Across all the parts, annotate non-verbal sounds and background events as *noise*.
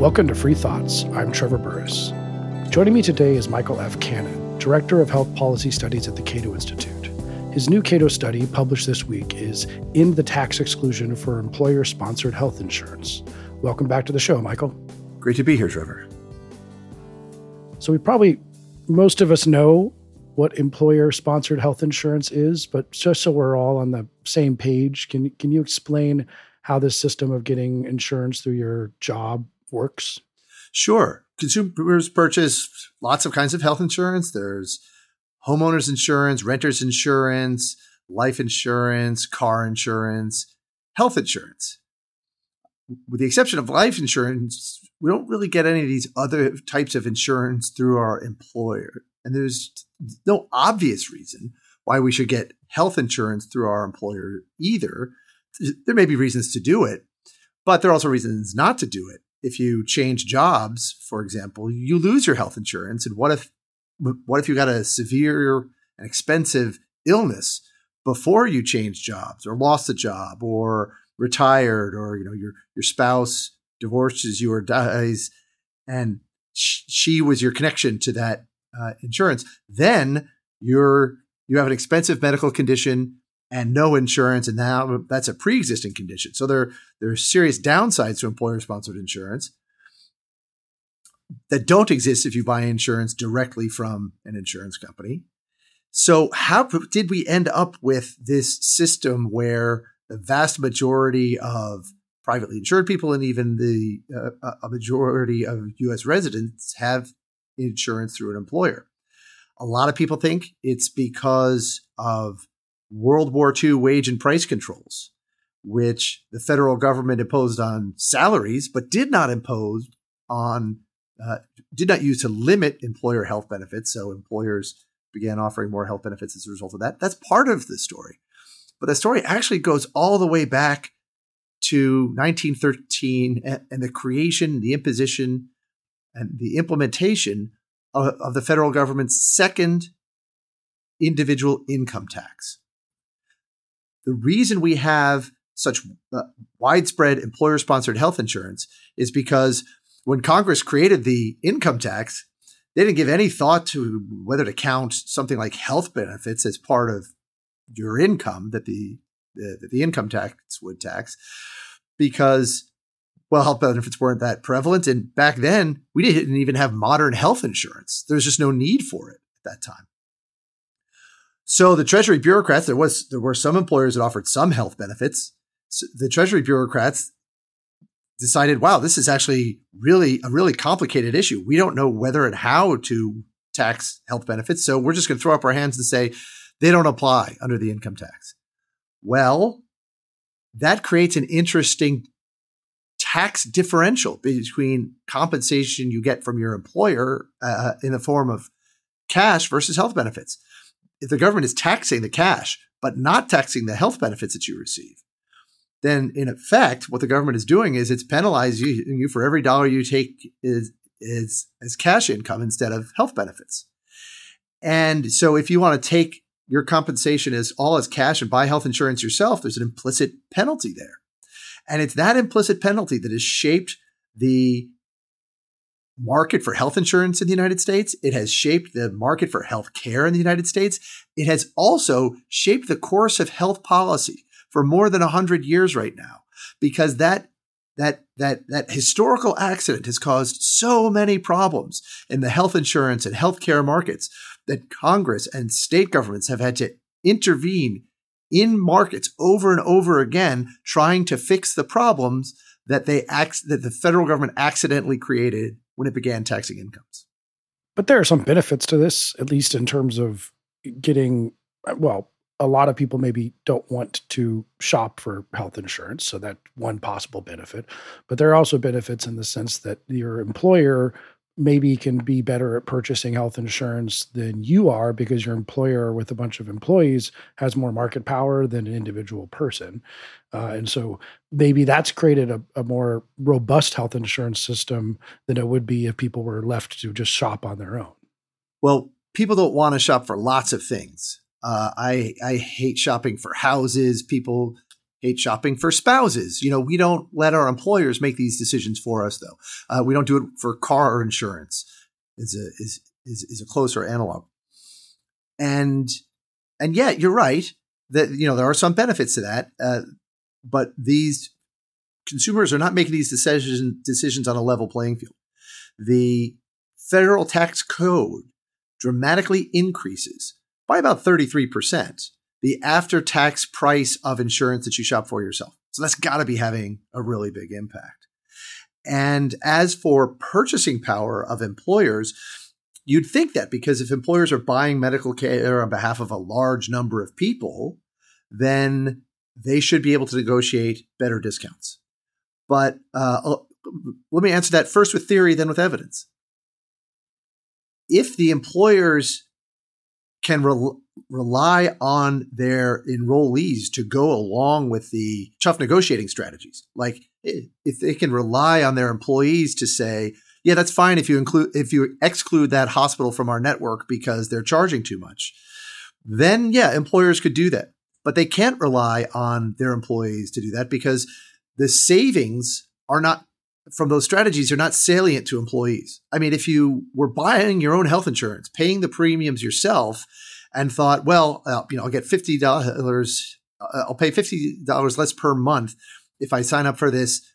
Welcome to Free Thoughts. I'm Trevor Burrus. Joining me today is Michael F. Cannon, Director of Health Policy Studies at the Cato Institute. His new Cato study, published this week, is End the Tax Exclusion for Employer Sponsored Health Insurance. Welcome back to the show, Michael. Great to be here, Trevor. So, we probably, most of us know what employer sponsored health insurance is, but just so we're all on the same page, can, can you explain how this system of getting insurance through your job works? Sure. Consumers purchase lots of kinds of health insurance. There's homeowners insurance, renters insurance, life insurance, car insurance, health insurance. With the exception of life insurance, we don't really get any of these other types of insurance through our employer. And there's no obvious reason why we should get health insurance through our employer either. There may be reasons to do it, but there are also reasons not to do it. If you change jobs, for example, you lose your health insurance. And what if what if you got a severe and expensive illness before you changed jobs or lost a job or retired or you know your your spouse divorces you or dies and sh- she was your connection to that uh, insurance then you're you have an expensive medical condition and no insurance and now that's a pre-existing condition so there there are serious downsides to employer sponsored insurance that don't exist if you buy insurance directly from an insurance company. So, how did we end up with this system where the vast majority of privately insured people and even the uh, a majority of U.S. residents have insurance through an employer? A lot of people think it's because of World War II wage and price controls, which the federal government imposed on salaries, but did not impose on uh, did not use to limit employer health benefits. So employers began offering more health benefits as a result of that. That's part of the story. But the story actually goes all the way back to 1913 and, and the creation, the imposition, and the implementation of, of the federal government's second individual income tax. The reason we have such uh, widespread employer sponsored health insurance is because when Congress created the income tax, they didn't give any thought to whether to count something like health benefits as part of your income that the the, the income tax would tax, because well, health benefits weren't that prevalent, and back then we didn't even have modern health insurance. There was just no need for it at that time. So the Treasury bureaucrats, there was there were some employers that offered some health benefits. So the Treasury bureaucrats decided, wow, this is actually really a really complicated issue. We don't know whether and how to tax health benefits. So we're just going to throw up our hands and say they don't apply under the income tax. Well, that creates an interesting tax differential between compensation you get from your employer uh, in the form of cash versus health benefits. If the government is taxing the cash, but not taxing the health benefits that you receive, then in effect, what the government is doing is it's penalizing you, for every dollar you take is, is as cash income instead of health benefits. And so if you want to take your compensation as all as cash and buy health insurance yourself, there's an implicit penalty there. And it's that implicit penalty that has shaped the market for health insurance in the United States. It has shaped the market for health care in the United States. It has also shaped the course of health policy for more than 100 years right now because that that that that historical accident has caused so many problems in the health insurance and healthcare markets that Congress and state governments have had to intervene in markets over and over again trying to fix the problems that they act, that the federal government accidentally created when it began taxing incomes. But there are some benefits to this, at least in terms of getting well a lot of people maybe don't want to shop for health insurance. So that's one possible benefit. But there are also benefits in the sense that your employer maybe can be better at purchasing health insurance than you are because your employer with a bunch of employees has more market power than an individual person. Uh, and so maybe that's created a, a more robust health insurance system than it would be if people were left to just shop on their own. Well, people don't want to shop for lots of things. Uh, I I hate shopping for houses. People hate shopping for spouses. You know, we don't let our employers make these decisions for us, though. Uh, we don't do it for car insurance. Is a is is is a closer analog. And and yet, you're right that you know there are some benefits to that, uh, but these consumers are not making these decisions decisions on a level playing field. The federal tax code dramatically increases by about 33% the after tax price of insurance that you shop for yourself. So that's got to be having a really big impact. And as for purchasing power of employers, you'd think that because if employers are buying medical care on behalf of a large number of people, then they should be able to negotiate better discounts. But uh, uh let me answer that first with theory, then with evidence. If the employers can re- rely on their enrollees to go along with the tough negotiating strategies. Like eh, if they can rely on their employees to say, yeah, that's fine if you include if you exclude that hospital from our network because they're charging too much. Then yeah, employers could do that. But they can't rely on their employees to do that because the savings are not from those strategies are not salient to employees. I mean, if you were buying your own health insurance, paying the premiums yourself, and thought, well, uh, you know, I'll get fifty dollars. Uh, I'll pay fifty dollars less per month if I sign up for this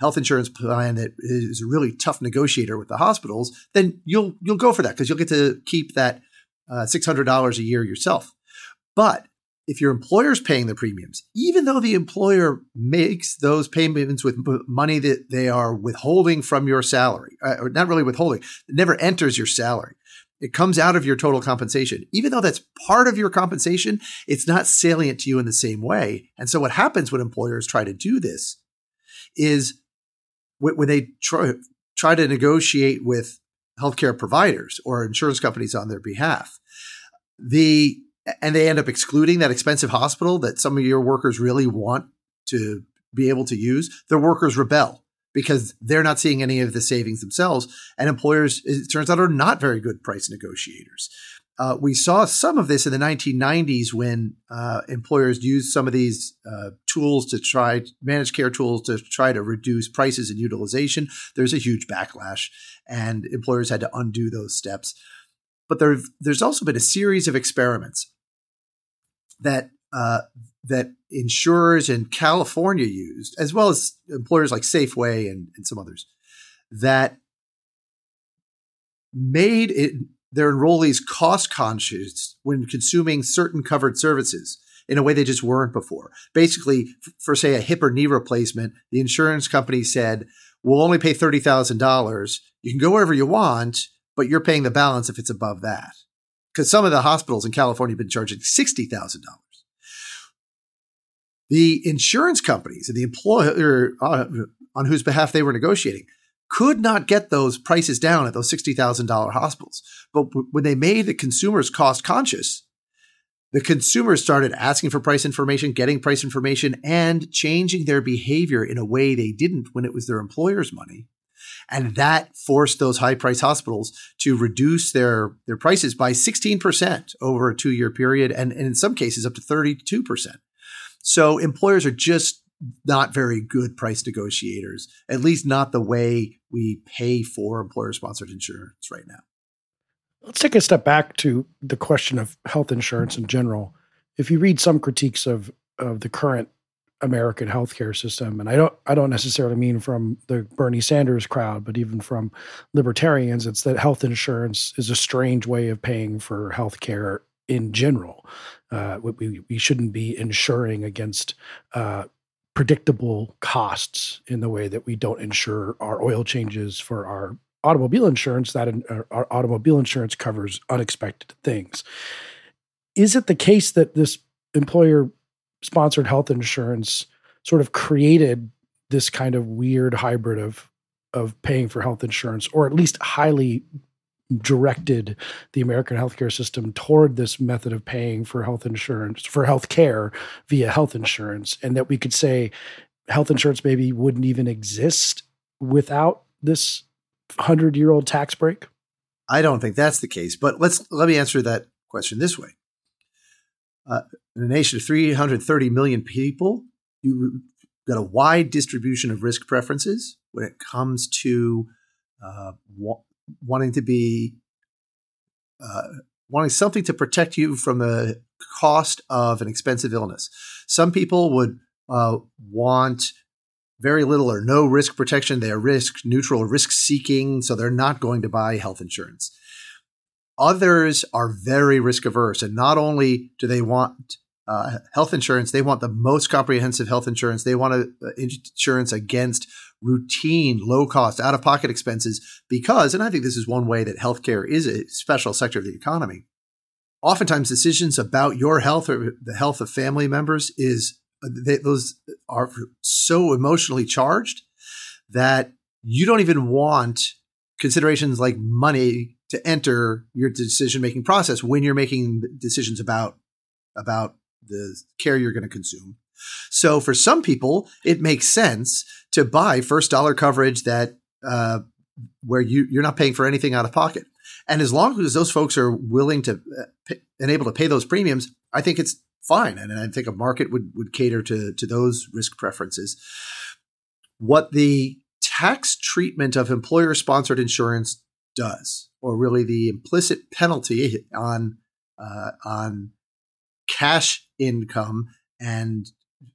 health insurance plan that is a really tough negotiator with the hospitals. Then you'll you'll go for that because you'll get to keep that uh, six hundred dollars a year yourself. But if your employer's paying the premiums, even though the employer makes those payments with money that they are withholding from your salary, uh, or not really withholding, it never enters your salary. It comes out of your total compensation. Even though that's part of your compensation, it's not salient to you in the same way. And so what happens when employers try to do this is when they try, try to negotiate with healthcare providers or insurance companies on their behalf, the and they end up excluding that expensive hospital that some of your workers really want to be able to use, their workers rebel because they're not seeing any of the savings themselves. And employers, it turns out, are not very good price negotiators. Uh, we saw some of this in the 1990s when uh, employers used some of these uh, tools to try managed care tools to try to reduce prices and utilization. There's a huge backlash, and employers had to undo those steps. But there, there's also been a series of experiments that uh, that insurers in California used, as well as employers like Safeway and, and some others, that made it, their enrollees cost conscious when consuming certain covered services in a way they just weren't before. Basically, for say a hip or knee replacement, the insurance company said, "We'll only pay thirty thousand dollars. You can go wherever you want, but you're paying the balance if it's above that." Because some of the hospitals in California have been charging sixty thousand dollars the insurance companies and the employer uh, on whose behalf they were negotiating could not get those prices down at those $60,000 hospitals. But when they made the consumers cost conscious, the consumers started asking for price information, getting price information, and changing their behavior in a way they didn't when it was their employer's money. And that forced those high price hospitals to reduce their, their prices by 16% over a two year period, and, and in some cases up to 32%. So employers are just not very good price negotiators, at least not the way we pay for employer sponsored insurance right now. Let's take a step back to the question of health insurance in general. If you read some critiques of of the current American healthcare system, and I don't I don't necessarily mean from the Bernie Sanders crowd, but even from libertarians, it's that health insurance is a strange way of paying for healthcare in general. Uh, we, we shouldn't be insuring against uh, predictable costs in the way that we don't insure our oil changes for our automobile insurance. That in, uh, our automobile insurance covers unexpected things. Is it the case that this employer sponsored health insurance sort of created this kind of weird hybrid of of paying for health insurance, or at least highly directed the American healthcare system toward this method of paying for health insurance, for health care via health insurance, and that we could say health insurance maybe wouldn't even exist without this hundred year old tax break? I don't think that's the case, but let's let me answer that question this way. Uh, in a nation of 330 million people, you've got a wide distribution of risk preferences when it comes to uh, wanting to be uh, wanting something to protect you from the cost of an expensive illness. Some people would uh, want very little or no risk protection. They are risk neutral risk seeking, so they're not going to buy health insurance. Others are very risk averse, and not only do they want uh, health insurance, they want the most comprehensive health insurance. They want a, insurance against routine, low cost, out of pocket expenses because, and I think this is one way that healthcare is a special sector of the economy. Oftentimes, decisions about your health or the health of family members is they, those are so emotionally charged that you don't even want considerations like money to enter your decision making process when you're making decisions about about the care you're going to consume. So for some people, it makes sense to buy first dollar coverage that uh, where you you're not paying for anything out of pocket. And as long as those folks are willing to uh, pay, and able to pay those premiums, I think it's fine. And I think a market would would cater to to those risk preferences. What the tax treatment of employer sponsored insurance does, or really the implicit penalty on uh, on cash income and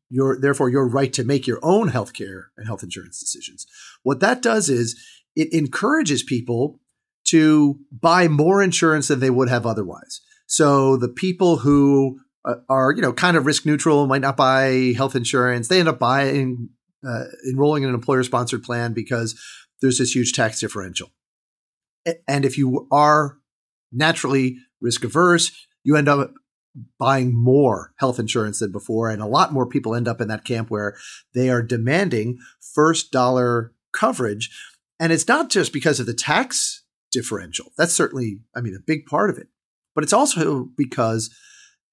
your therefore your right to make your own healthcare and health insurance decisions. What that does is it encourages people to buy more insurance than they would have otherwise. So the people who uh, are you know kind of risk neutral might not buy health insurance. They end up buying uh, enrolling in an employer sponsored plan because there's this huge tax differential. And if you are naturally risk averse, you end up buying more health insurance than before. And a lot more people end up in that camp where they are demanding first dollar coverage. And it's not just because of the tax differential. That's certainly, I mean, a big part of it. But it's also because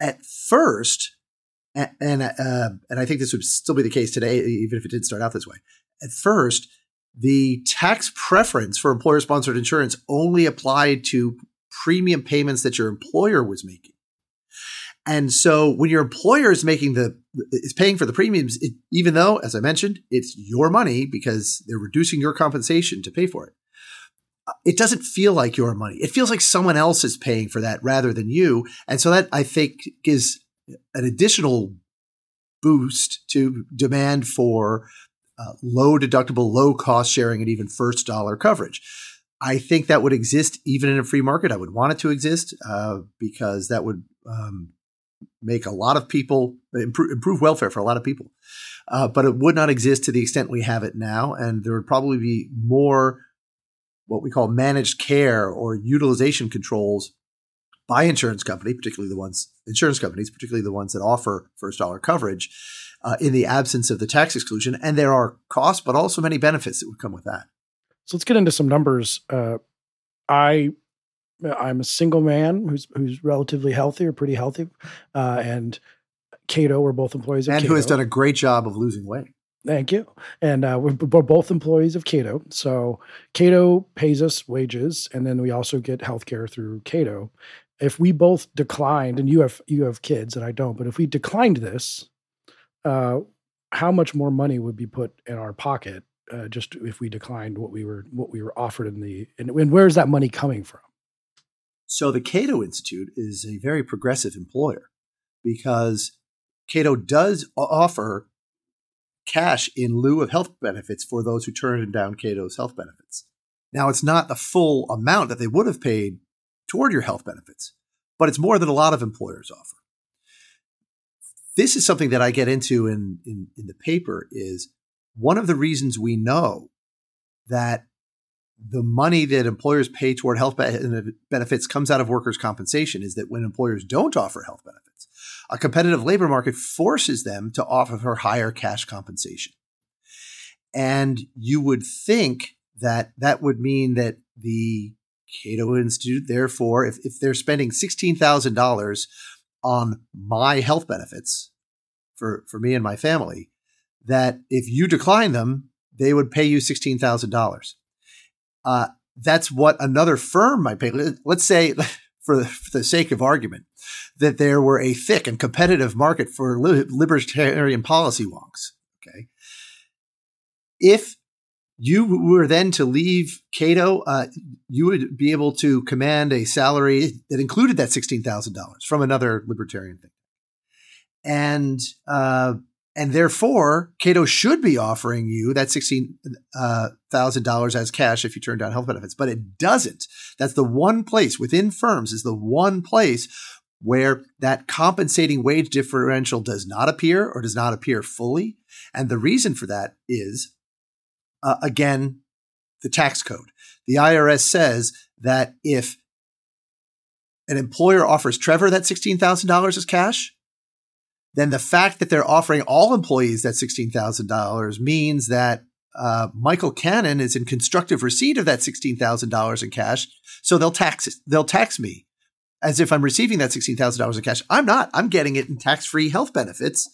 at first, and and, uh, and I think this would still be the case today, even if it didn't start out this way. At first, the tax preference for employer sponsored insurance only applied to premium payments that your employer was making. And so when your employer is making the is paying for the premiums, it, even though, as I mentioned, it's your money because they're reducing your compensation to pay for it, uh, it doesn't feel like your money. It feels like someone else is paying for that rather than you. And so that I think gives an additional boost to demand for uh, low deductible, low cost sharing, and even first dollar coverage. I think that would exist even in a free market. I would want it to exist uh, because that would um, make a lot of people improve, improve welfare for a lot of people. Uh, but it would not exist to the extent we have it now. And there would probably be more what we call managed care or utilization controls by insurance company, particularly the ones insurance companies, particularly the ones that offer first dollar coverage, uh, in the absence of the tax exclusion. And there are costs, but also many benefits that would come with that. So let's get into some numbers. Uh, I I'm a single man who's who's relatively healthy or pretty healthy, uh, and Cato, we're both employees of and Cato. who has done a great job of losing weight. Thank you. And uh, we're, we're, both employees of Cato. So Cato pays us wages, and then we also get health care through Cato. If we both declined, and you have you have kids and I don't, but if we declined this, uh, how much more money would be put in our pocket uh, just if we declined what we were what we were offered in the and, and where's that money coming from? So the Cato Institute is a very progressive employer because Cato does offer cash in lieu of health benefits for those who turn down Cato's health benefits. Now, it's not the full amount that they would have paid toward your health benefits, but it's more than a lot of employers offer. This is something that I get into in, in, in the paper is one of the reasons we know that the money that employers pay toward health uh, benefits comes out of workers' compensation is that when employers don't offer health benefits, a competitive labor market forces them to offer higher cash compensation. And you would think that that would mean that the Cato Institute, therefore, if, if they're spending $16,000 on my health benefits for, for me and my family, that if you decline them, they would pay you $16,000 uh, that's what another firm might pay. Let's say, *laughs* for, the sake of argument, that there were a thick and competitive market for libertarian policy wonks. Okay. If you were then to leave Cato, uh, you would be able to command a salary that included that $16,000 from another libertarian thing. And, uh, and therefore, Cato should be offering you that $16,000 uh, as cash if you turn down health benefits, but it doesn't. That's the one place within firms is the one place where that compensating wage differential does not appear or does not appear fully. And the reason for that is uh, again, the tax code. The IRS says that if an employer offers Trevor that $16,000 as cash, then the fact that they're offering all employees that $16,000 means that uh, Michael Cannon is in constructive receipt of that $16,000 in cash. So they'll tax. They'll tax me as if I'm receiving that $16,000 in cash. I'm not. I'm getting it in tax free health benefits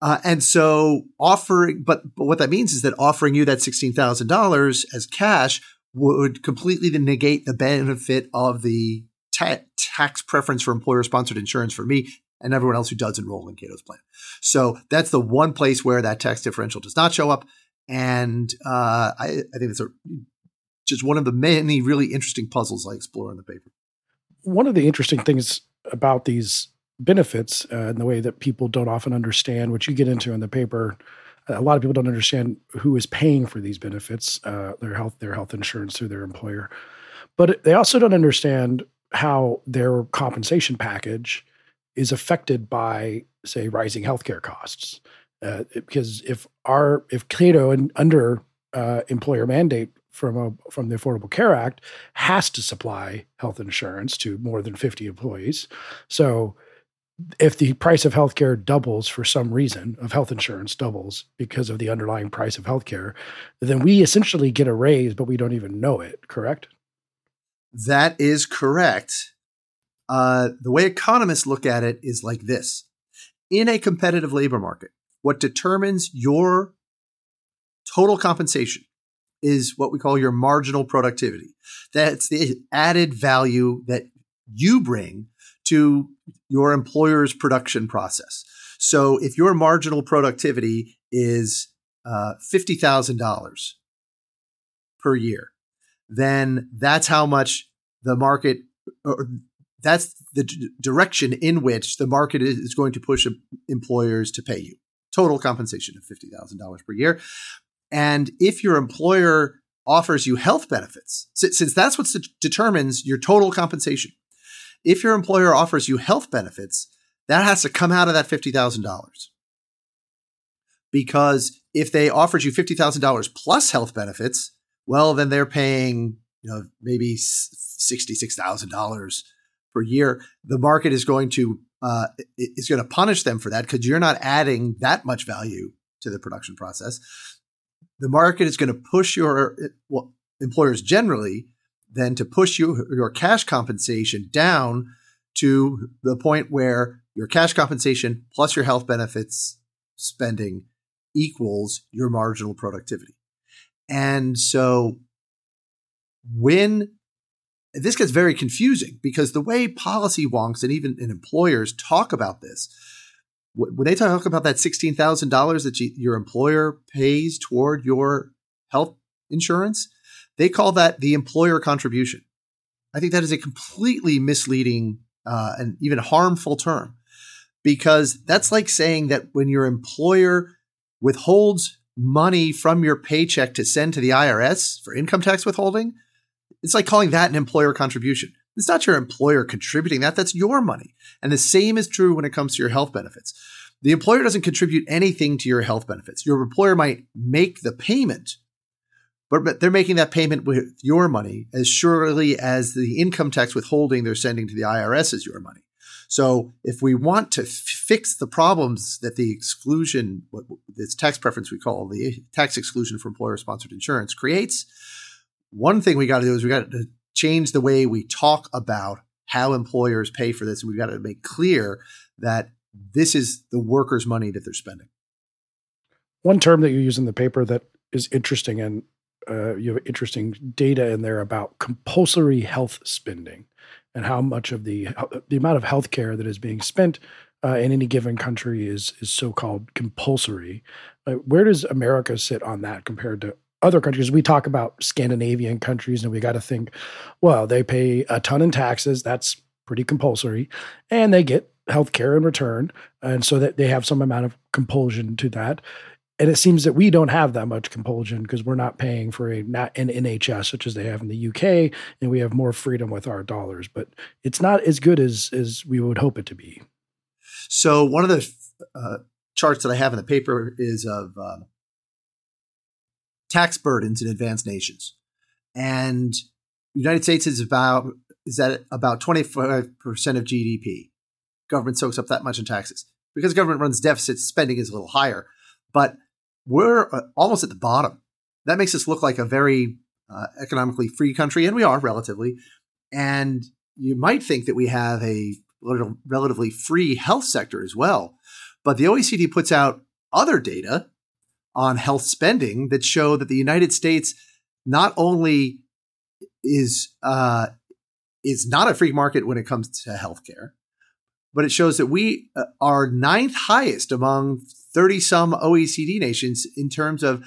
uh, and so offering, but, but what that means is that offering you that $16,000 as cash would completely negate the benefit of the ta- tax preference for employer sponsored insurance for me and everyone else who does enroll in Cato's plan. So that's the one place where that tax differential does not show up. And uh, I, I think it's a, just one of the many really interesting puzzles I explore in the paper. One of the interesting things about these benefits uh, in the way that people don't often understand, which you get into in the paper. A lot of people don't understand who is paying for these benefits, uh, their health, their health insurance through their employer, but they also don't understand how their compensation package is affected by, say, rising healthcare costs. Uh, because if our if Cato and under uh, employer mandate from a, from the Affordable Care Act has to supply health insurance to more than 50 employees. So if the price of healthcare doubles for some reason, of health insurance doubles because of the underlying price of healthcare, then we essentially get a raise, but we don't even know it. Correct? That is correct. Uh, the way economists look at it is like this: in a competitive labor market, what determines your total compensation is what we call your marginal productivity. That's the added value that you bring to your employer's production process. So if your marginal productivity is uh, $50,000 per year, then that's how much the market, or that's the d- direction in which the market is going to push employers to pay you. Total compensation of $50,000 per year. And if your employer offers you health benefits, since that's what determines your total compensation, if your employer offers you health benefits, that has to come out of that $50,000. Because if they offered you $50,000 plus health benefits, well, then they're paying, you know, maybe $66,000 per year. The market is going to, uh, is going to punish them for that because you're not adding that much value to the production process. The market is going to push your well, employers generally then to push you, your cash compensation down to the point where your cash compensation plus your health benefits spending equals your marginal productivity. And so when this gets very confusing because the way policy wonks and even and employers talk about this, when they talk about that $16,000 that you, your employer pays toward your health insurance, they call that the employer contribution. I think that is a completely misleading uh, and even harmful term because that's like saying that when your employer withholds money from your paycheck to send to the IRS for income tax withholding, it's like calling that an employer contribution. It's not your employer contributing that, that's your money. And the same is true when it comes to your health benefits. The employer doesn't contribute anything to your health benefits. Your employer might make the payment but, they're making that payment with your money as surely as the income tax withholding they're sending to the IRS is your money. So if we want to f- fix the problems that the exclusion, what this tax preference we call the tax exclusion for employer sponsored insurance creates, one thing we got to do is we got to change the way we talk about how employers pay for this. And we've got to make clear that this is the workers' money that they're spending. One term that you use in the paper that is interesting and uh, you have interesting data in there about compulsory health spending. and how much of the the amount of healthcare that is being spent uh, in any given country is is so-called compulsory. Uh, where does America sit on that compared to other countries? We talk about Scandinavian countries, and we got to think, well, they pay a ton in taxes. That's pretty compulsory, and they get health care in return, and so that they have some amount of compulsion to that. And it seems that we don't have that much compulsion because we're not paying for a not an NHS such as they have in the UK, and we have more freedom with our dollars. But it's not as good as as we would hope it to be. So one of the uh, charts that I have in the paper is of uh, tax burdens in advanced nations, and the United States is about is at about twenty five percent of GDP. Government soaks up that much in taxes because government runs deficits. Spending is a little higher, but we're uh, almost at the bottom. That makes us look like a very uh, economically free country, and we are relatively. And you might think that we have a relatively free health sector as well. But the OECD puts out other data on health spending that show that the United States not only is uh, is not a free market when it comes to healthcare, but it shows that we uh, are ninth highest among 30 some OECD nations in terms of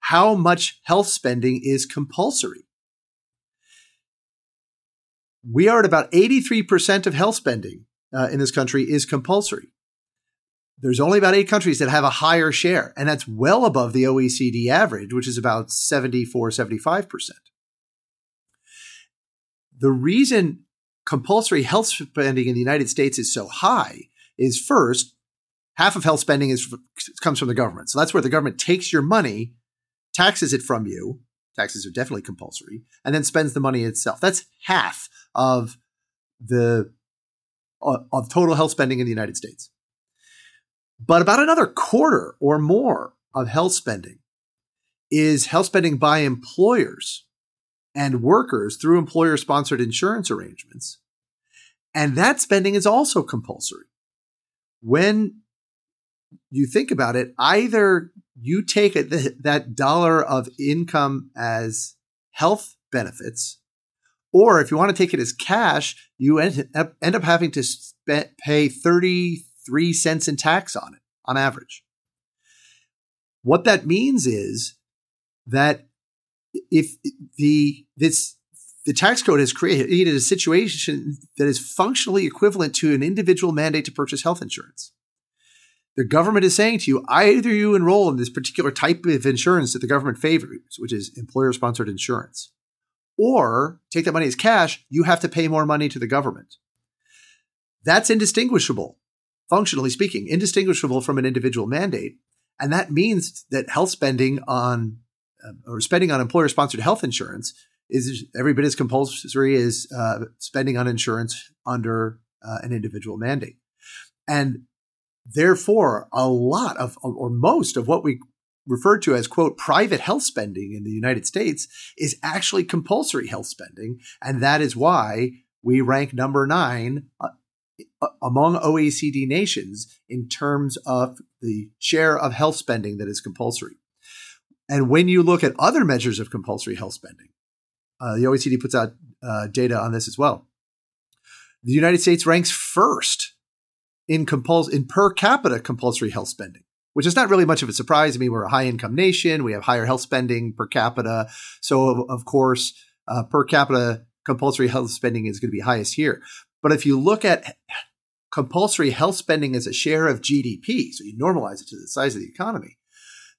how much health spending is compulsory we are at about 83% of health spending uh, in this country is compulsory. There's only about eight countries that have a higher share, and that's well above the OECD average, which is about 74, 75%. The reason compulsory health spending in the United States is so high is first, half of health spending is comes from the government. So that's where the government takes your money, taxes it from you. Taxes are definitely compulsory, and then spends the money itself. That's half of the uh, of total health spending in the United States. But about another quarter or more of health spending is health spending by employers and workers through employer sponsored insurance arrangements. And that spending is also compulsory. When you think about it, either you take a, that dollar of income as health benefits, or if you want to take it as cash, you end, up having to pay 30, three cents in tax on it on average. What that means is that if the this the tax code has created a situation that is functionally equivalent to an individual mandate to purchase health insurance. The government is saying to you, either you enroll in this particular type of insurance that the government favors, which is employer sponsored insurance, or take that money as cash, you have to pay more money to the government. That's indistinguishable functionally speaking, indistinguishable from an individual mandate. And that means that health spending on uh, or spending on employer sponsored health insurance is every bit as compulsory as uh, spending on insurance under uh, an individual mandate. And therefore, a lot of, or most of what we referred to as quote private health spending in the United States is actually compulsory health spending and that is why we rank number 9 uh, among OECD nations in terms of the share of health spending that is compulsory. And when you look at other measures of compulsory health spending, uh, the OECD puts out uh, data on this as well. The United States ranks first in, compuls- in per capita compulsory health spending which is not really much of a surprise. I mean, we're a high income nation. We have higher health spending per capita. So, of course, uh, per capita compulsory health spending is going to be highest here. But if you look at compulsory health spending as a share of GDP, so you normalize it to the size of the economy,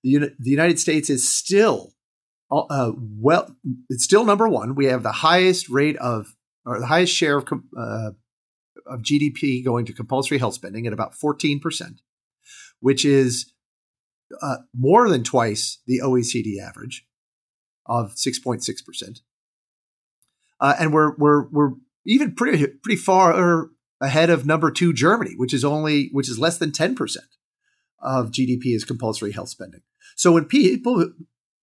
the, the United States is still uh, well, it's still number one. We have the highest rate of, or the highest share of, uh, of GDP going to compulsory health spending at about 14% which is uh, more than twice the OECD average of 6.6%. Uh, and we're, we're, we're even pretty, pretty far ahead of number two, Germany, which is only, which is less than 10% of GDP is compulsory health spending. So when people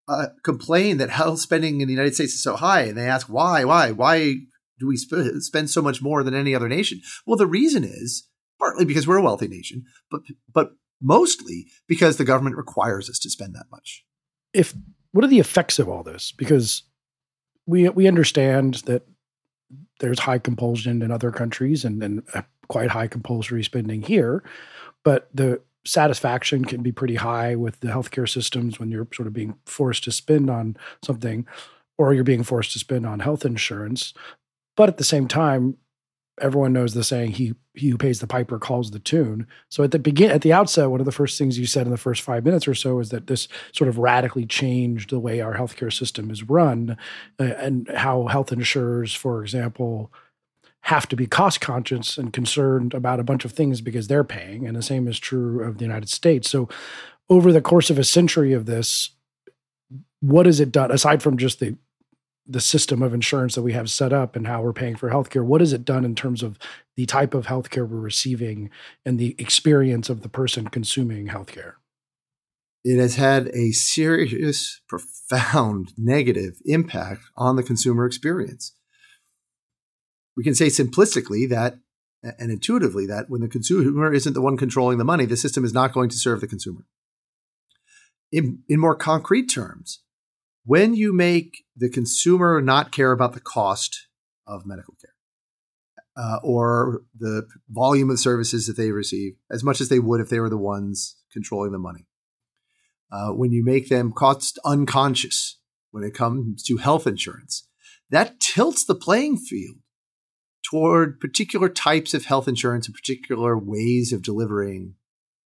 uh, complain that health spending in the United States is so high and they ask why, why, why do we sp- spend so much more than any other nation? Well, the reason is partly because we're a wealthy nation, but, but mostly because the government requires us to spend that much. If what are the effects of all this? Because we we understand that there's high compulsion in other countries and, and quite high compulsory spending here. But the satisfaction can be pretty high with the healthcare systems when you're sort of being forced to spend on something or you're being forced to spend on health insurance. But at the same time, everyone knows the saying he he who pays the piper calls the tune. So at the begin at the outset one of the first things you said in the first five minutes or so is that this sort of radically changed the way our healthcare system is run uh, and how health insurers for example have to be cost conscious and concerned about a bunch of things because they're paying and the same is true of the united states. So over the course of a century of this what has it done aside from just the the system of insurance that we have set up and how we're paying for healthcare. What has it done in terms of the type of healthcare we're receiving and the experience of the person consuming healthcare? It has had a serious, profound negative impact on the consumer experience. We can say simplistically that and intuitively that when the consumer isn't the one controlling the money, the system is not going to serve the consumer. In, in more concrete terms, when you make the consumer not care about the cost of medical care uh, or the volume of services that they receive as much as they would if they were the ones controlling the money, uh, when you make them cost unconscious when it comes to health insurance, that tilts the playing field toward particular types of health insurance and particular ways of delivering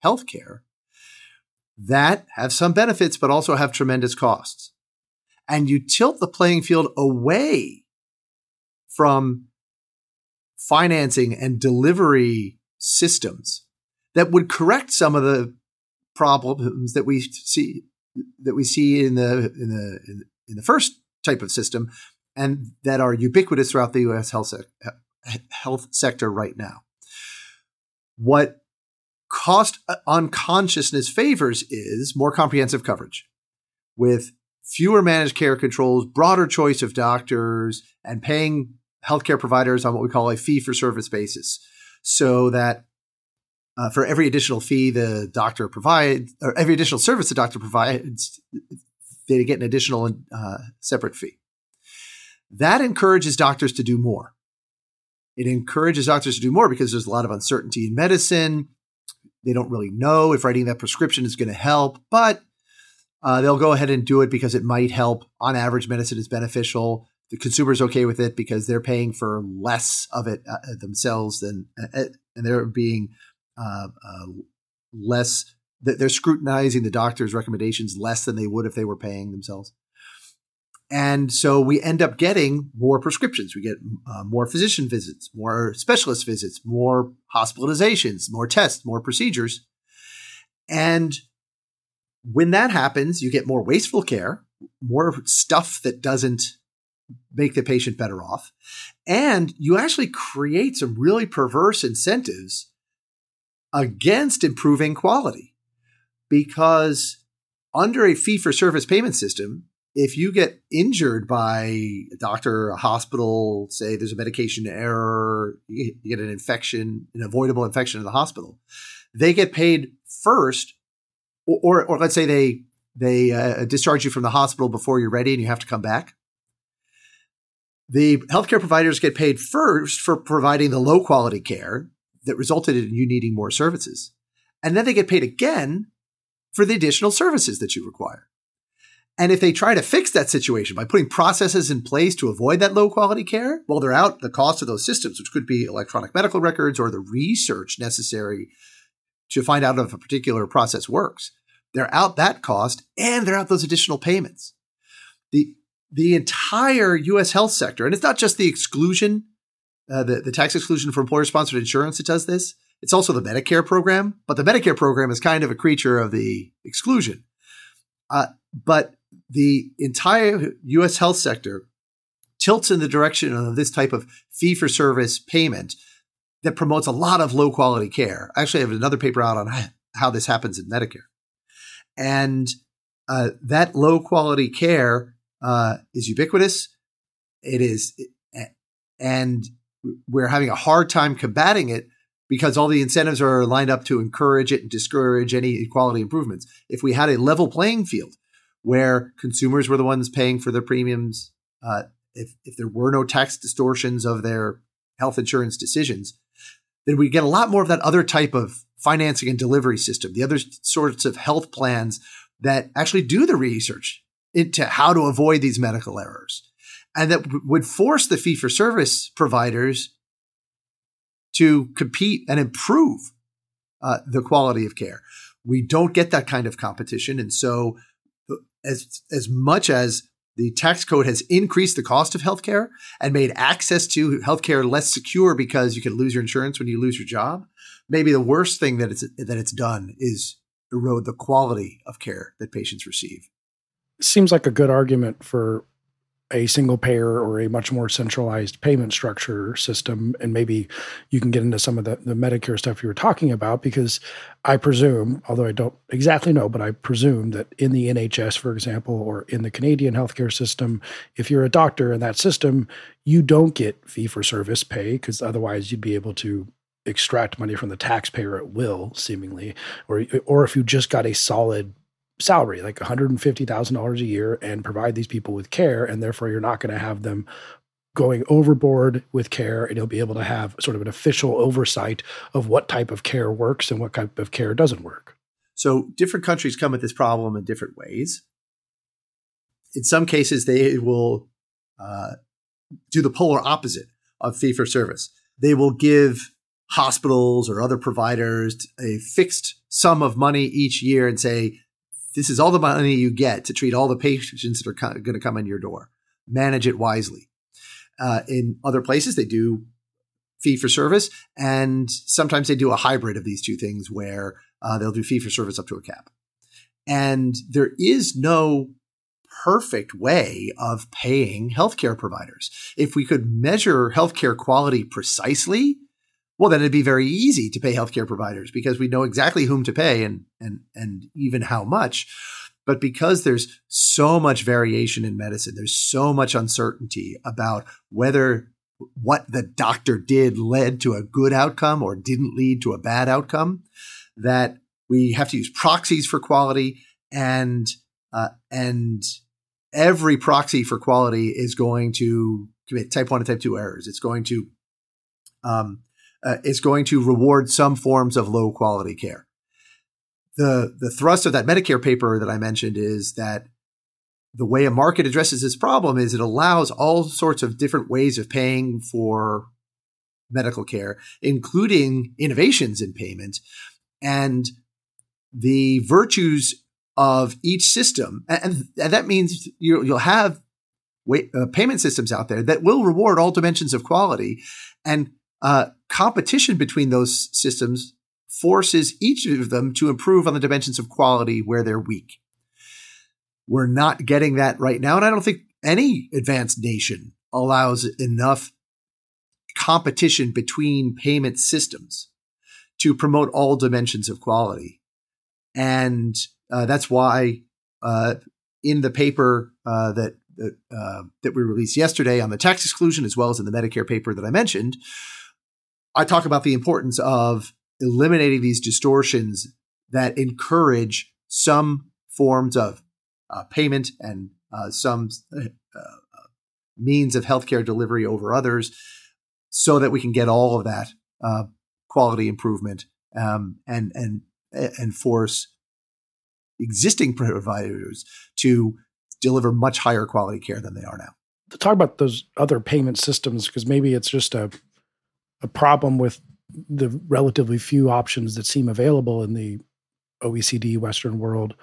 health care that have some benefits but also have tremendous costs and you tilt the playing field away from financing and delivery systems that would correct some of the problems that we see that we see in the in the in, the first type of system and that are ubiquitous throughout the US health, health sector right now. What cost uh, unconsciousness favors is more comprehensive coverage with fewer managed care controls, broader choice of doctors, and paying healthcare providers on what we call a fee for service basis. So that uh, for every additional fee the doctor provides, or every additional service the doctor provides, they get an additional uh, separate fee. That encourages doctors to do more. It encourages doctors to do more because there's a lot of uncertainty in medicine. They don't really know if writing that prescription is going to help, but uh, they'll go ahead and do it because it might help. On average, medicine is beneficial. The consumer's okay with it because they're paying for less of it uh, themselves than, uh, uh and they're being uh, uh, less. They're scrutinizing the doctor's recommendations less than they would if they were paying themselves. And so we end up getting more prescriptions. We get more physician visits, more specialist visits, more hospitalizations, more tests, more procedures. And when that happens, you get more wasteful care, more stuff that doesn't make the patient better off. And you actually create some really perverse incentives against improving quality. Because under a fee for service payment system, if you get injured by a doctor, a hospital, say there's a medication error, you get an infection, an avoidable infection in the hospital, they get paid first or, or let's say they they uh, discharge you from the hospital before you're ready and you have to come back. The healthcare providers get paid first for providing the low quality care that resulted in you needing more services. And then they get paid again for the additional services that you require. And if they try to fix that situation by putting processes in place to avoid that low quality care, well, they're out the cost of those systems, which could be electronic medical records or the research necessary to find out if a particular process works. They're out that cost and they're out those additional payments. The, the entire US health sector, and it's not just the exclusion, uh, the, the tax exclusion for employer sponsored insurance that does this. It's also the Medicare program, but the Medicare program is kind of a creature of the exclusion. Uh, but the entire US health sector tilts in the direction of this type of fee for service payment that promotes a lot of low quality care. I actually have another paper out on how this happens in Medicare. And uh, that low quality care uh, is ubiquitous. It is, and we're having a hard time combating it because all the incentives are lined up to encourage it and discourage any equality improvements. If we had a level playing field where consumers were the ones paying for their premiums uh, if, if there were no tax distortions of their health insurance decisions, then we get a lot more of that other type of financing and delivery system, the other sorts of health plans that actually do the research into how to avoid these medical errors and that would force the fee for service providers to compete and improve uh, the quality of care. We don't get that kind of competition. And so, uh, as, as much as the tax code has increased the cost of healthcare and made access to healthcare less secure because you can lose your insurance when you lose your job. Maybe the worst thing that it's that it's done is erode the quality of care that patients receive. Seems like a good argument for a single payer or a much more centralized payment structure system. And maybe you can get into some of the, the Medicare stuff you were talking about, because I presume, although I don't exactly know, but I presume that in the NHS, for example, or in the Canadian healthcare system, if you're a doctor in that system, you don't get fee for service pay, because otherwise you'd be able to extract money from the taxpayer at will, seemingly, or or if you just got a solid salary, like $150,000 a year, and provide these people with care. And therefore, you're not going to have them going overboard with care and you'll be able to have sort of an official oversight of what type of care works and what type of care doesn't work. So, different countries come at this problem in different ways. In some cases, they will uh, do the polar opposite of fee for service. They will give hospitals or other providers a fixed sum of money each year and say, this is all the money you get to treat all the patients that are co- going to come in your door. Manage it wisely. Uh, in other places, they do fee for service, and sometimes they do a hybrid of these two things where uh, they'll do fee for service up to a cap. And there is no perfect way of paying healthcare providers. If we could measure healthcare quality precisely, well, then it'd be very easy to pay healthcare providers because we know exactly whom to pay and and and even how much. But because there's so much variation in medicine, there's so much uncertainty about whether what the doctor did led to a good outcome or didn't lead to a bad outcome, that we have to use proxies for quality and uh, and every proxy for quality is going to commit type one and type two errors. It's going to um, uh, is going to reward some forms of low quality care. The, the thrust of that Medicare paper that I mentioned is that the way a market addresses this problem is it allows all sorts of different ways of paying for medical care, including innovations in payment and the virtues of each system. And, and that means you, will have uh, payment systems out there that will reward all dimensions of quality. And uh, competition between those systems forces each of them to improve on the dimensions of quality where they're weak. We're not getting that right now. And I don't think any advanced nation allows enough competition between payment systems to promote all dimensions of quality. And uh, that's why uh, in the paper uh, that that, uh, that we released yesterday on the tax exclusion, as well as in the Medicare paper that I mentioned, I talk about the importance of eliminating these distortions that encourage some forms of uh, payment and uh, some uh, uh, means of healthcare delivery over others so that we can get all of that uh, quality improvement um, and and and force existing providers to deliver much higher quality care than they are now. Talk about those other payment systems, because maybe it's just a a problem with the relatively few options that seem available in the OECD Western world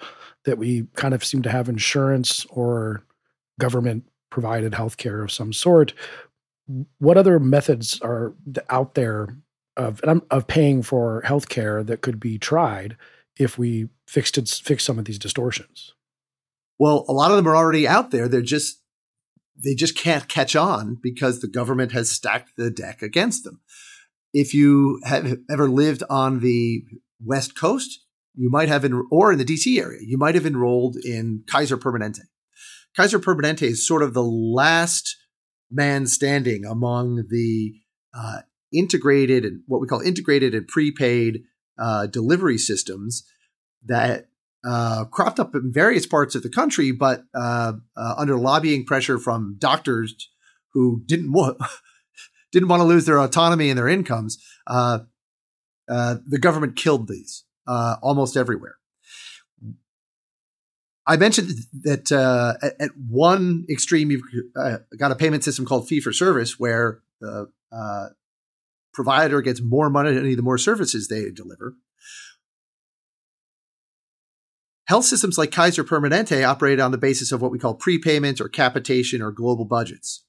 that we kind of seem to have insurance or government provided healthcare of some sort. What other methods are out there of of paying for healthcare that could be tried if we fixed it, fix some of these distortions? Well, a lot of them are already out there. They're just they just can't catch on because the government has stacked the deck against them. If you have ever lived on the West Coast, you might have, en- or in the DC area, you might have enrolled in Kaiser Permanente. Kaiser Permanente is sort of the last man standing among the uh, integrated and what we call integrated and prepaid uh, delivery systems that uh, cropped up in various parts of the country, but uh, uh, under lobbying pressure from doctors who didn't want *laughs* didn't want to lose their autonomy and their incomes, uh, uh, the government killed these uh, almost everywhere. I mentioned that at, at, one extreme, you've got a payment system called fee for service, where the provider gets more money the more services they deliver. Health systems like Kaiser Permanente operate on the basis of what we call prepayment or capitation or global budgets.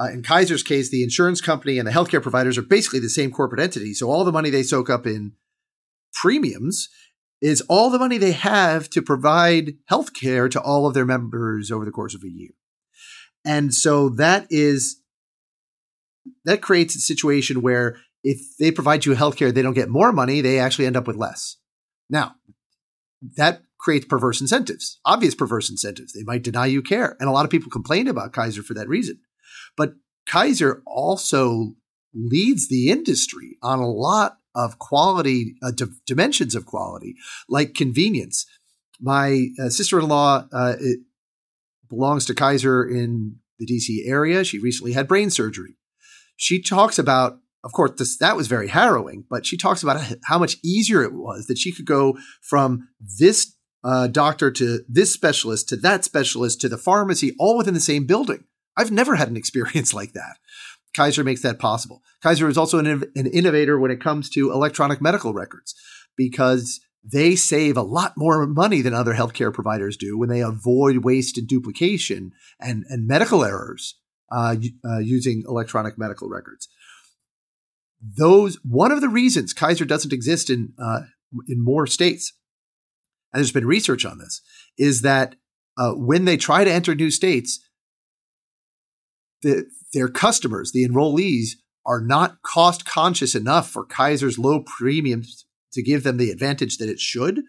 Uh, in Kaiser's case, the insurance company and the healthcare providers are basically the same corporate entity. So all the money they soak up in premiums is all the money they have to provide healthcare to all of their members over the course of a year. And so that is that creates a situation where if they provide you healthcare, they don't get more money, they actually end up with less. Now, that creates perverse incentives, obvious perverse incentives. They might deny you care. And a lot of people complain about Kaiser for that reason. But Kaiser also leads the industry on a lot of quality uh, d- dimensions of quality, like convenience. My uh, sister-in-law uh, belongs to Kaiser in the DC area. She recently had brain surgery. She talks about, of course, this, that was very harrowing, but she talks about how much easier it was that she could go from this uh, doctor to this specialist to that specialist to the pharmacy, all within the same building. I've never had an *laughs* experience like that. Kaiser makes that possible. Kaiser is also an, an innovator when it comes to electronic medical records because they save a lot more money than other healthcare providers do when they avoid waste and duplication and, and medical errors uh, uh, using electronic medical records. Those one of the reasons Kaiser doesn't exist in uh, in more states, and there's been research on this, is that uh, when they try to enter new states, the, their customers, the enrollees, are not cost conscious enough for Kaiser's low premiums to give them the advantage that it should.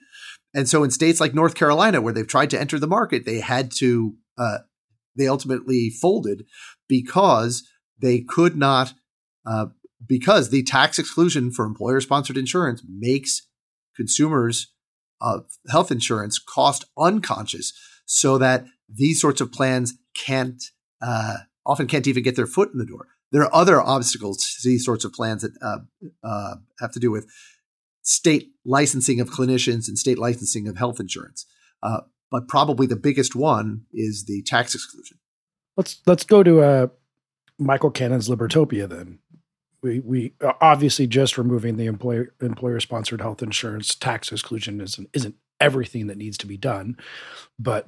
And so in states like North Carolina, where they've tried to enter the market, they had to, uh, they ultimately folded because they could not, uh, because the tax exclusion for employer sponsored insurance makes consumers of health insurance cost unconscious so that these sorts of plans can't uh, often can't even get their foot in the door. There are other obstacles to these sorts of plans that uh, uh, have to do with state licensing of clinicians and state licensing of health insurance. Uh, but probably the biggest one is the tax exclusion. Let's let's go to uh, Michael Cannon's Libertopia then. We we obviously just removing the employer employer sponsored health insurance tax exclusion isn't isn't everything that needs to be done, but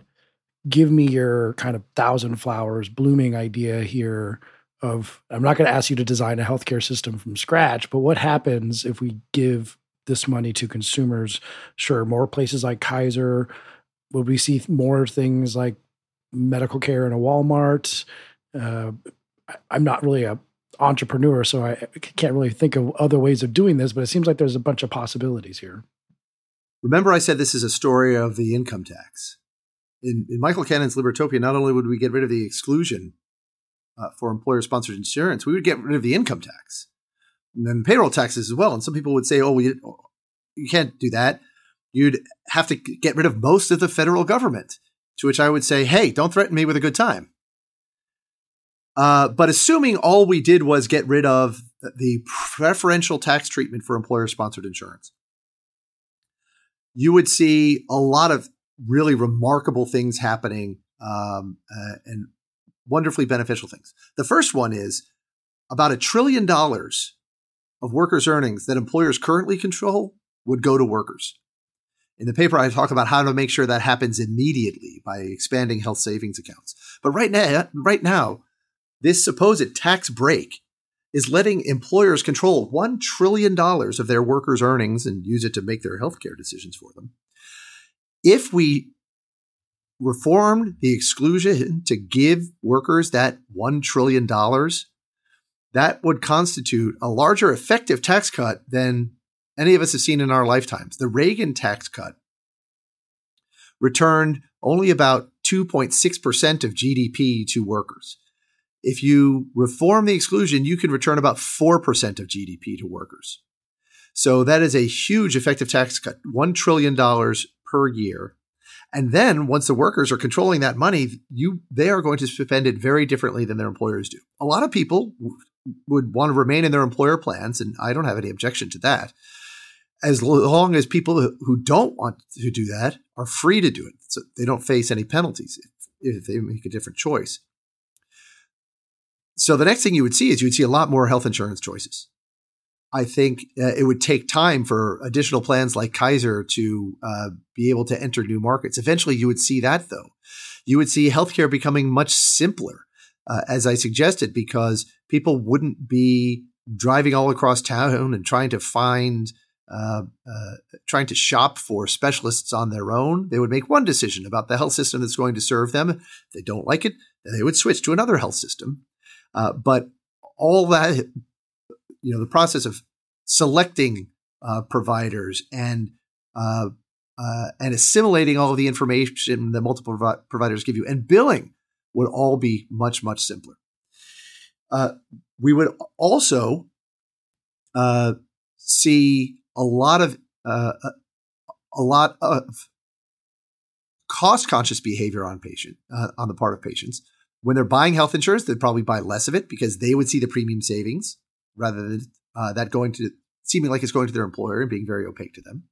give me your kind of thousand flowers blooming idea here of I'm not going to ask you to design a healthcare system from scratch, but what happens if we give this money to consumers? Sure, more places like Kaiser. Would we see more things like medical care in a Walmart? Uh, I'm not really a entrepreneur, so I can't really think of other ways of doing this, but it seems like there's a bunch of possibilities here. Remember, I said this is a story of the income tax in, in Michael Cannon's Libertopia, not only would we get rid of the exclusion uh, for employer sponsored insurance, we would get rid of the income tax and then payroll taxes as well. And some people would say, oh, you can't do that. You'd have to get rid of most of the federal government. To which I would say, hey, don't threaten me with a good time. Uh, but assuming all we did was get rid of the preferential tax treatment for employer sponsored insurance, you would see a lot of really remarkable things happening um, uh, and wonderfully beneficial things. The first one is about a trillion dollars of workers' earnings that employers currently control would go to workers. In the paper, I talk about how to make sure that happens immediately by expanding health savings accounts. But right now, right now, this supposed tax break is letting employers control $1 trillion of their workers' earnings and use it to make their healthcare decisions for them if we reformed the exclusion to give workers that $1 trillion, that would constitute a larger effective tax cut than any of us have seen in our lifetimes. The Reagan tax cut returned only about 2.6% of GDP to workers. If you reform the exclusion, you can return about 4% of GDP to workers. So that is a huge effective tax cut, $1 trillion per year. And then once the workers are controlling that money, you they are going to spend it very differently than their employers do. A lot of people w- would want to remain in their employer plans, and I don't have any objection to that. As long as people who don't want to do that are free to do it, so they don't face any penalties if, if they make a different choice. So the next thing you would see is you would see a lot more health insurance choices. I think uh, it would take time for additional plans like Kaiser to uh, be able to enter new markets. Eventually, you would see that though. You would see healthcare becoming much simpler, uh, as I suggested, because people wouldn't be driving all across town and trying to find, uh, uh, trying to shop for specialists on their own. They would make one decision about the health system that's going to serve them. If they don't like it, they would switch to another health system. Uh, but all that you know the process of selecting uh, providers and uh, uh, and assimilating all of the information that multiple provi- providers give you and billing would all be much much simpler. Uh, we would also uh, see a lot of a lot of cost conscious behavior on patient on the part of patients when they're buying health insurance, they'd probably buy less of it because they would see the premium savings rather than uh, that going to seeming like it's going to their employer and being very opaque to them.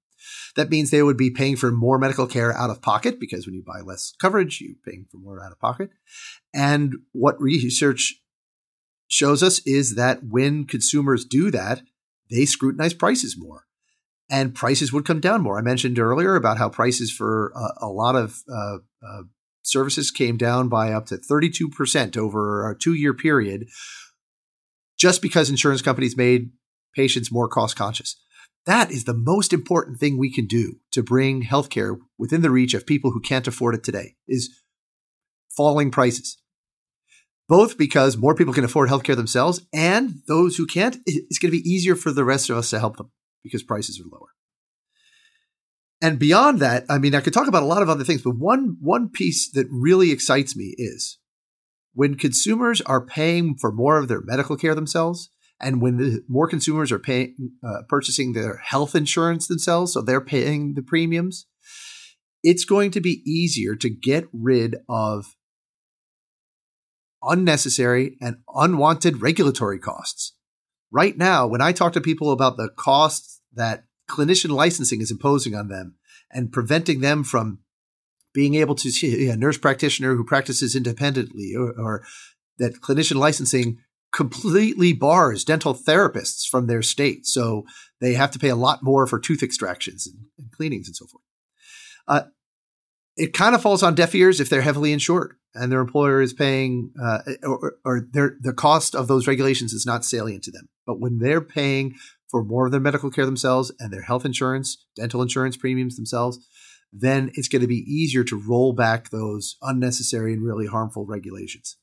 That means they would be paying for more medical care out of pocket because when you buy less coverage, you're paying for more out of pocket. And what research shows us is that when consumers do that, they scrutinize prices more and prices would come down more. I mentioned earlier about how prices for uh, a lot of uh, uh, services came down by up to 32% over a two year period just because insurance companies made patients more cost conscious. That is the most important thing we can do to bring healthcare within the reach of people who can't afford it today is falling prices. Both because more people can afford healthcare themselves and those who can't, it's going to be easier for the rest of us to help them because prices are lower. And beyond that, I mean, I could talk about a lot of other things, but one, one piece that really excites me is when consumers are paying for more of their medical care themselves, and when the, more consumers are paying, uh, purchasing their health insurance themselves, so they're paying the premiums, it's going to be easier to get rid of unnecessary and unwanted regulatory costs. Right now, when I talk to people about the costs that clinician licensing is imposing on them and preventing them from being able to see a nurse practitioner who practices independently or, or that clinician licensing completely bars dental therapists from their state. So they have to pay a lot more for tooth extractions and, and cleanings and so forth. Uh, it kind of falls on deaf ears if they're heavily insured and their employer is paying, uh, or, or their, the cost of those regulations is not salient to them. But when they're paying for more of their medical care themselves and their health insurance, dental insurance premiums themselves, then it's going to be easier to roll back those unnecessary and really harmful regulations.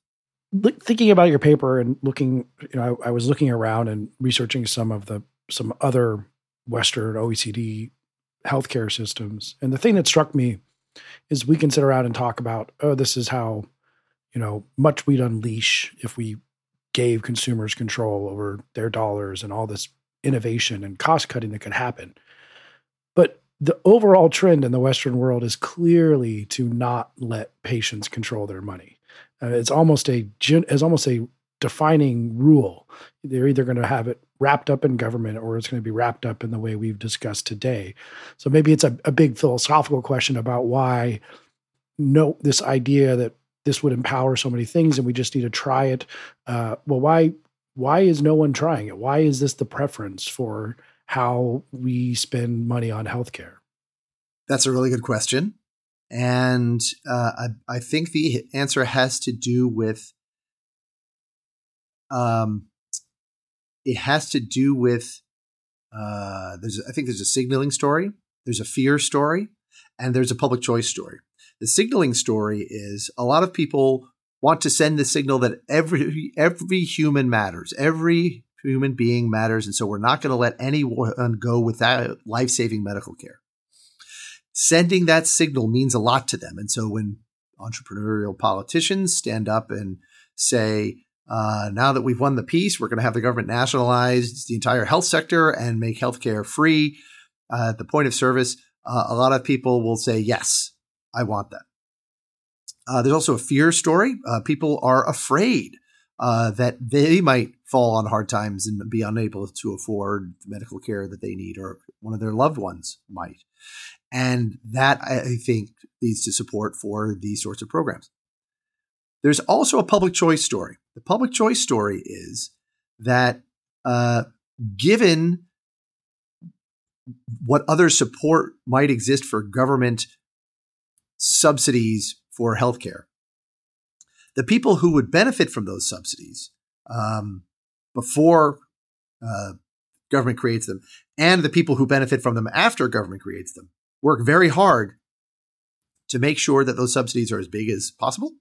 Thinking about your paper and looking, you know, I, I was looking around and researching some of the some other Western OECD healthcare systems, and the thing that struck me is we can sit around and talk about, oh, this is how, you know, much we'd unleash if we gave consumers control over their dollars and all this innovation and cost cutting that could happen. But the overall trend in the Western world is clearly to not let patients control their money. Uh, it's almost a it's almost a defining rule. They're either going to have it wrapped up in government or it's going to be wrapped up in the way we've discussed today. So maybe it's a, a big philosophical question about why no this idea that this would empower so many things and we just need to try it. Uh, well, why why is no one trying it? Why is this the preference for how we spend money on healthcare? That's a really good question. And uh, I, I, think the answer has to do with um, it has to do with uh, there's I think there's a signaling story, there's a fear story, and there's a public choice story. The signaling story is a lot of people want to send the signal that every every human matters, every human being matters, and so we're not going to let anyone go without life saving medical care. Sending that signal means a lot to them, and so when entrepreneurial politicians stand up and say, uh, now that we've won the peace, we're going to have the government nationalize the entire health sector and make healthcare free uh, at the point of service. Uh, a lot of people will say, yes, I want that. Uh, there's also a fear story. Uh, people are afraid uh, that they might fall on hard times and be unable to afford the medical care that they need, or one of their loved ones might. And that, I think, leads to support for these sorts of programs. There's also a public choice story. The public choice story is that uh, given what other support might exist for government subsidies for healthcare, the people who would benefit from those subsidies um, before uh, government creates them and the people who benefit from them after government creates them work very hard to make sure that those subsidies are as big as possible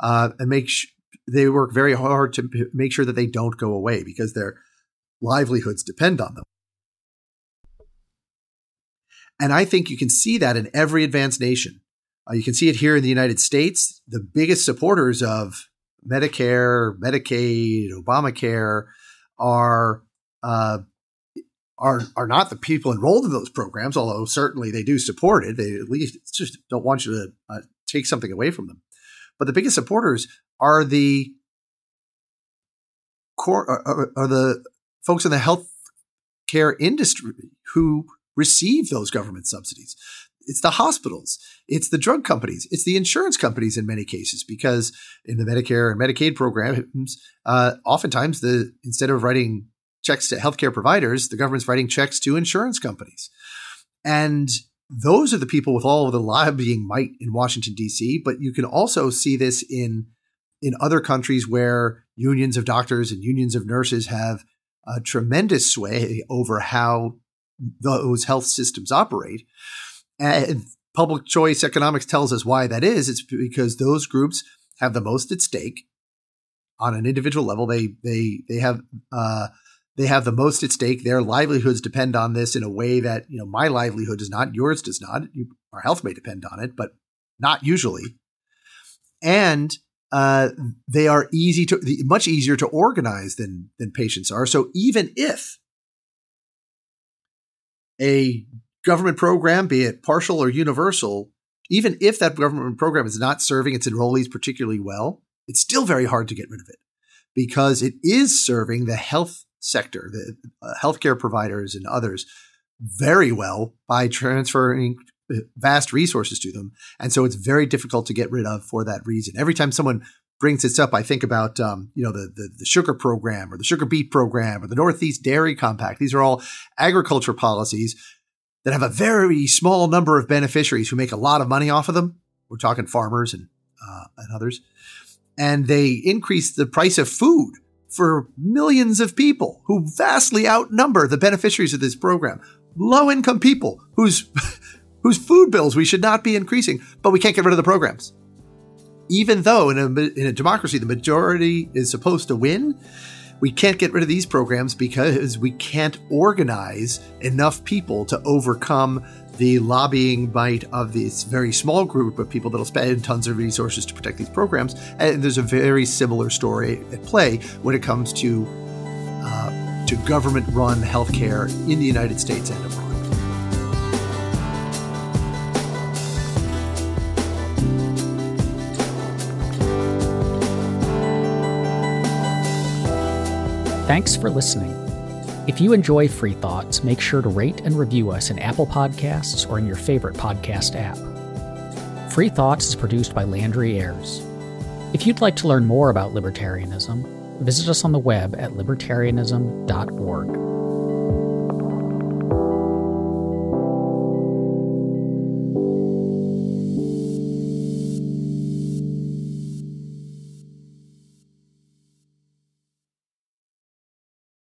uh, and make sh- they work very hard to p- make sure that they don't go away because their livelihoods depend on them. And I think you can see that in every advanced nation. Uh, you can see it here in the United States. The biggest supporters of Medicare, Medicaid, Obamacare are uh, are are not the people enrolled in those programs, although certainly they do support it. They at least just don't want you to uh, take something away from them. But the biggest supporters are the core are, are the folks in the health care industry who receive those government subsidies. It's the hospitals, it's the drug companies, it's the insurance companies in many cases, because in the Medicare and Medicaid programs, uh, oftentimes the instead of writing checks to healthcare providers, the government's writing checks to insurance companies. And those are the people with all of the lobbying might in Washington D.C. But you can also see this in in other countries where unions of doctors and unions of nurses have a tremendous sway over how those health systems operate. And public choice economics tells us why that is. It's because those groups have the most at stake on an individual level. They they they have uh, they have the most at stake. Their livelihoods depend on this in a way that, you know, my livelihood does not, yours does not. You, our health may depend on it, but not usually. And uh, they are easy to, much easier to organize than than patients are. So even if a government program, be it partial or universal, even if that government program is not serving its enrollees particularly well, it's still very hard to get rid of it because it is serving the health sector, the uh, healthcare providers and others, very well by transferring uh, vast resources to them. And so it's very difficult to get rid of for that reason. Every time someone brings this up, I think about um, you know the, the, the sugar program or the sugar beet program or the Northeast Dairy Compact. These are all agriculture policies that have a very small number of beneficiaries who make a lot of money off of them. We're talking farmers and uh, and others, and they increase the price of food for millions of people who vastly outnumber the beneficiaries of this program. Low income people whose, *laughs* whose food bills we should not be increasing, but we can't get rid of the programs. Even though in a, in a democracy, the majority is supposed to win, we can't get rid of these programs because we can't organize enough people to overcome the lobbying might of this very small group of people that'll spend tons of resources to protect these programs. And there's a very similar story at play when it comes to uh, to government-run healthcare in the United States and abroad. Thanks for listening. If you enjoy Free Thoughts, make sure to rate and review us in Apple Podcasts or in your favorite podcast app. Free Thoughts is produced by Landry Ayres. If you'd like to learn more about libertarianism, visit us on the web at libertarianism.org.